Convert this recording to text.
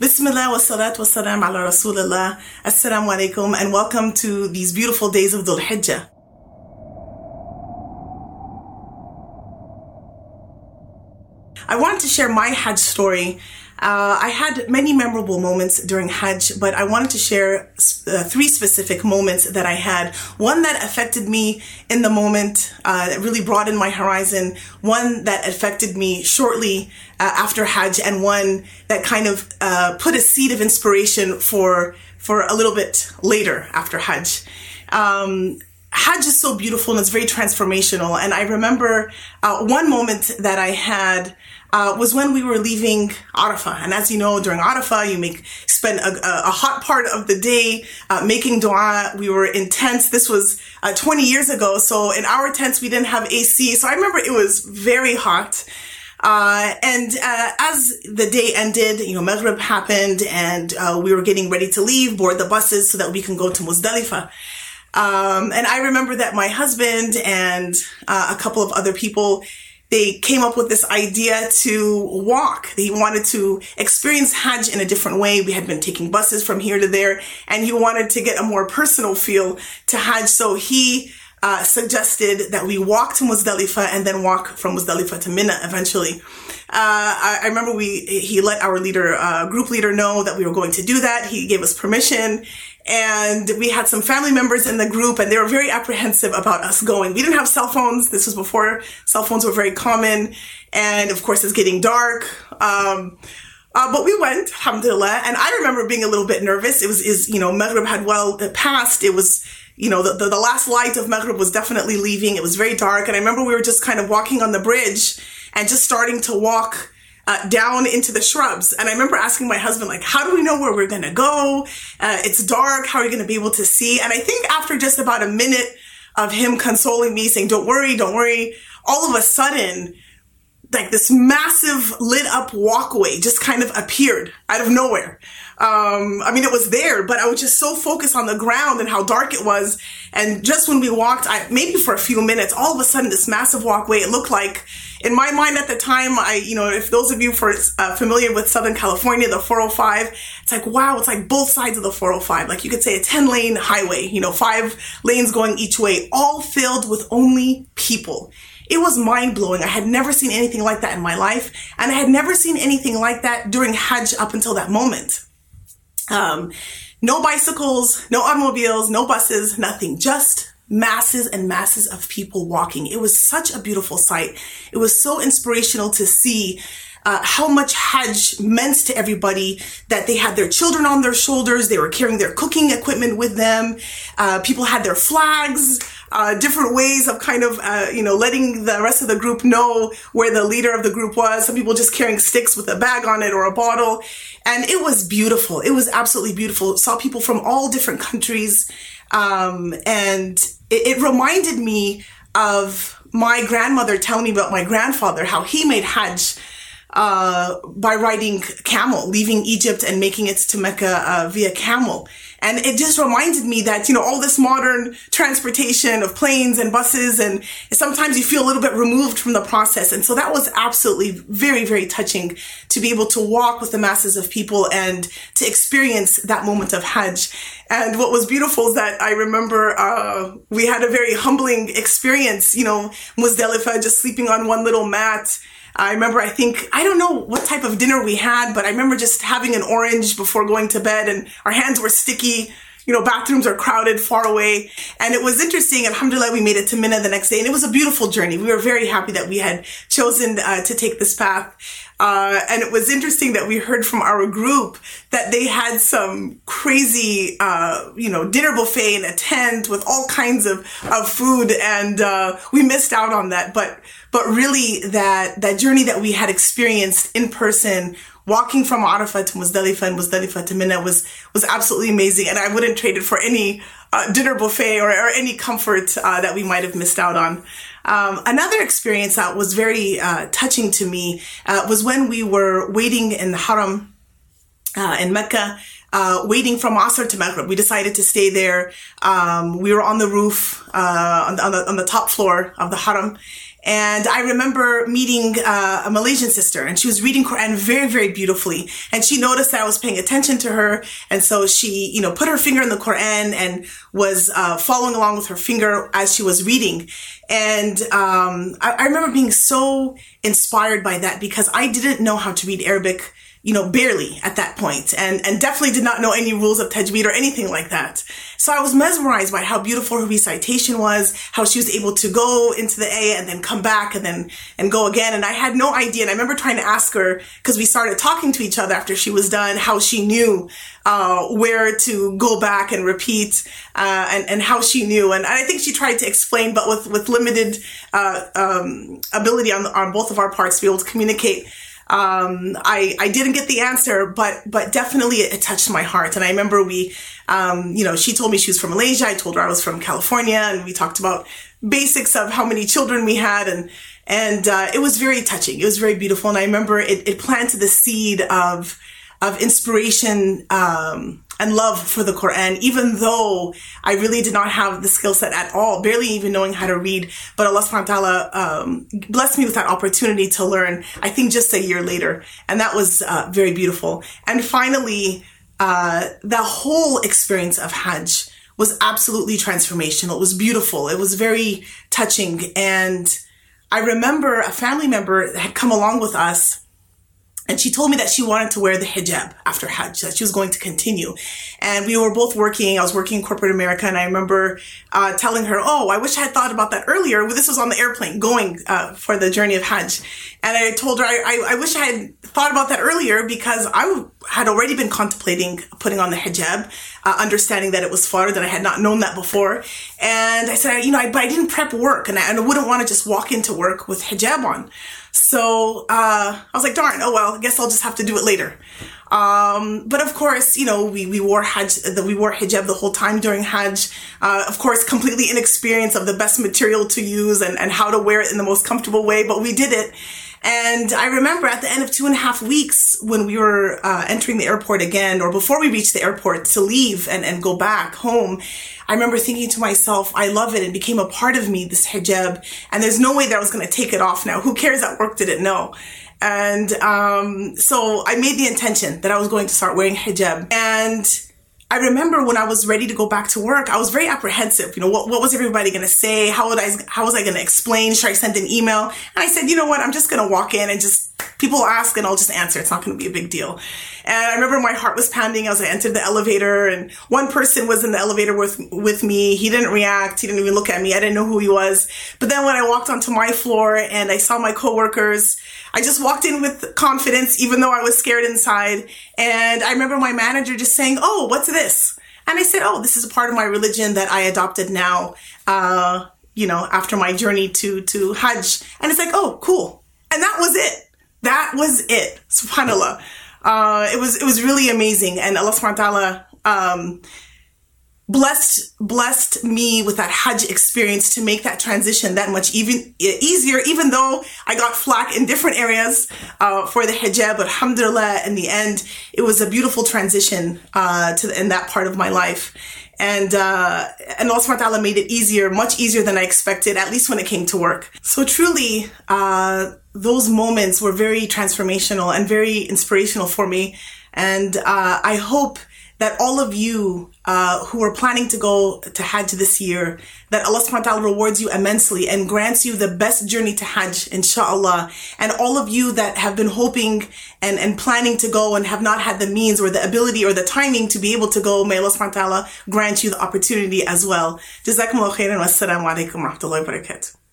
Bismillah wa salat wa salam ala Rasulullah. Assalamu alaikum and welcome to these beautiful days of Dhul Hijjah. I want to share my Hajj story uh, I had many memorable moments during Hajj, but I wanted to share uh, three specific moments that I had. One that affected me in the moment, uh, that really broadened my horizon. One that affected me shortly uh, after Hajj, and one that kind of uh, put a seed of inspiration for for a little bit later after Hajj. Um, Hajj is so beautiful and it's very transformational. And I remember uh, one moment that I had uh, was when we were leaving Arafah. And as you know, during Arafah, you make spend a, a hot part of the day uh, making dua. We were in tents. This was uh, 20 years ago. So in our tents, we didn't have AC. So I remember it was very hot. Uh, and uh, as the day ended, you know, Maghrib happened and uh, we were getting ready to leave, board the buses so that we can go to Muzdalifah. Um, and I remember that my husband and uh, a couple of other people they came up with this idea to walk. He wanted to experience Hajj in a different way. We had been taking buses from here to there, and he wanted to get a more personal feel to Hajj. So he uh, suggested that we walk to Muzdalifah and then walk from Muzdalifah to Mina eventually. Uh, I, I, remember we he let our leader, uh, group leader, know that we were going to do that. He gave us permission, and we had some family members in the group, and they were very apprehensive about us going. We didn't have cell phones. This was before cell phones were very common, and of course, it's getting dark. Um, uh, but we went, alhamdulillah, and I remember being a little bit nervous. It was, is you know, Maghrib had well passed. It was you know, the, the, the, last light of Maghrib was definitely leaving. It was very dark. And I remember we were just kind of walking on the bridge and just starting to walk uh, down into the shrubs. And I remember asking my husband, like, how do we know where we're going to go? Uh, it's dark. How are we going to be able to see? And I think after just about a minute of him consoling me, saying, don't worry, don't worry, all of a sudden, like this massive lit up walkway just kind of appeared out of nowhere. Um, I mean, it was there, but I was just so focused on the ground and how dark it was. And just when we walked, I, maybe for a few minutes, all of a sudden, this massive walkway, it looked like, in my mind at the time, I, you know, if those of you for uh, familiar with Southern California, the 405, it's like, wow, it's like both sides of the 405. Like you could say a 10 lane highway, you know, five lanes going each way, all filled with only people. It was mind blowing. I had never seen anything like that in my life. And I had never seen anything like that during Hajj up until that moment. Um, no bicycles, no automobiles, no buses, nothing. Just masses and masses of people walking. It was such a beautiful sight. It was so inspirational to see uh, how much Hajj meant to everybody that they had their children on their shoulders. They were carrying their cooking equipment with them. Uh, people had their flags uh, different ways of kind of, uh, you know, letting the rest of the group know where the leader of the group was. Some people just carrying sticks with a bag on it or a bottle. And it was beautiful. It was absolutely beautiful. Saw people from all different countries. Um, and it, it reminded me of my grandmother telling me about my grandfather, how he made Hajj uh, by riding camel, leaving Egypt and making it to Mecca uh, via camel. And it just reminded me that, you know, all this modern transportation of planes and buses and sometimes you feel a little bit removed from the process. And so that was absolutely very, very touching to be able to walk with the masses of people and to experience that moment of Hajj. And what was beautiful is that I remember, uh, we had a very humbling experience, you know, Muzdalifah just sleeping on one little mat I remember, I think, I don't know what type of dinner we had, but I remember just having an orange before going to bed and our hands were sticky. You know, bathrooms are crowded far away. And it was interesting. Alhamdulillah, we made it to Mina the next day and it was a beautiful journey. We were very happy that we had chosen uh, to take this path. Uh, and it was interesting that we heard from our group that they had some crazy, uh, you know, dinner buffet in a tent with all kinds of, of food. And, uh, we missed out on that. But, but really that, that journey that we had experienced in person walking from Arafah to Muzdalifah and Muzdalifah to Mina was, was absolutely amazing. And I wouldn't trade it for any, uh, dinner buffet or, or any comfort, uh, that we might have missed out on. Um, another experience that was very uh, touching to me uh, was when we were waiting in the Haram uh, in Mecca. Uh, waiting from Asr to Maghrib. We decided to stay there. Um, we were on the roof, on, the, on, the, on the top floor of the Haram. And I remember meeting uh, a Malaysian sister and she was reading Quran very, very beautifully. And she noticed that I was paying attention to her. And so she, you know, put her finger in the Quran and was uh, following along with her finger as she was reading. And um, I, I remember being so inspired by that because I didn't know how to read Arabic you know, barely at that point and, and definitely did not know any rules of tajweed or anything like that. So I was mesmerized by how beautiful her recitation was, how she was able to go into the A and then come back and then, and go again. And I had no idea. And I remember trying to ask her, cause we started talking to each other after she was done, how she knew, uh, where to go back and repeat, uh, and, and how she knew. And I think she tried to explain, but with, with limited, uh, um, ability on, on both of our parts to be able to communicate um, I, I didn't get the answer, but, but definitely it, it touched my heart. And I remember we, um, you know, she told me she was from Malaysia. I told her I was from California and we talked about basics of how many children we had and, and, uh, it was very touching. It was very beautiful. And I remember it, it planted the seed of, of inspiration, um, and love for the Quran, even though I really did not have the skill set at all, barely even knowing how to read. But Allah subhanahu wa ta'ala um, blessed me with that opportunity to learn, I think just a year later. And that was uh, very beautiful. And finally, uh, the whole experience of Hajj was absolutely transformational. It was beautiful. It was very touching. And I remember a family member had come along with us and she told me that she wanted to wear the hijab after Hajj, that she was going to continue. And we were both working. I was working in corporate America. And I remember uh, telling her, Oh, I wish I had thought about that earlier. This was on the airplane going uh, for the journey of Hajj. And I told her, I, I, I, wish I had thought about that earlier because I had already been contemplating putting on the hijab, uh, understanding that it was fard, that I had not known that before. And I said, you know, I, but I didn't prep work and I, and I wouldn't want to just walk into work with hijab on. So uh, I was like, darn, oh well, I guess I'll just have to do it later. Um, but of course, you know, we, we wore Hajj, we wore hijab the whole time during Hajj. Uh, of course, completely inexperienced of the best material to use and, and how to wear it in the most comfortable way, but we did it. And I remember at the end of two and a half weeks when we were uh, entering the airport again, or before we reached the airport to leave and, and go back home, I remember thinking to myself, I love it. It became a part of me, this hijab. And there's no way that I was going to take it off now. Who cares at work did it know? And um, so I made the intention that I was going to start wearing hijab. And I remember when I was ready to go back to work, I was very apprehensive. You know, what, what was everybody going to say? How would I, how was I going to explain? Should I send an email? And I said, you know what? I'm just going to walk in and just people ask and I'll just answer. It's not going to be a big deal. And I remember my heart was pounding as I entered the elevator and one person was in the elevator with, with me. He didn't react. He didn't even look at me. I didn't know who he was. But then when I walked onto my floor and I saw my coworkers, I just walked in with confidence, even though I was scared inside. And I remember my manager just saying, Oh, what's this? And I said, Oh, this is a part of my religion that I adopted now. Uh, you know, after my journey to, to Hajj. And it's like, oh, cool. And that was it that was it. Subhanallah. Uh, it was, it was really amazing. And Allah subhanahu wa ta'ala, um, blessed, blessed me with that Hajj experience to make that transition that much even easier, even though I got flack in different areas, uh, for the hijab. But alhamdulillah, in the end, it was a beautiful transition, uh, to the, in that part of my life and uh, and Allah subhanahu ta'ala made it easier, much easier than I expected, at least when it came to work. So truly, uh, those moments were very transformational and very inspirational for me. And uh, I hope that all of you uh, who are planning to go to Hajj this year, that Allah subhanahu wa ta'ala rewards you immensely and grants you the best journey to Hajj, inshallah. And all of you that have been hoping and, and planning to go and have not had the means or the ability or the timing to be able to go, may Allah subhanahu wa ta'ala grant you the opportunity as well. Jazakumullah khairan wa assalamu alaikum wa rahmatullahi wa barakatuh.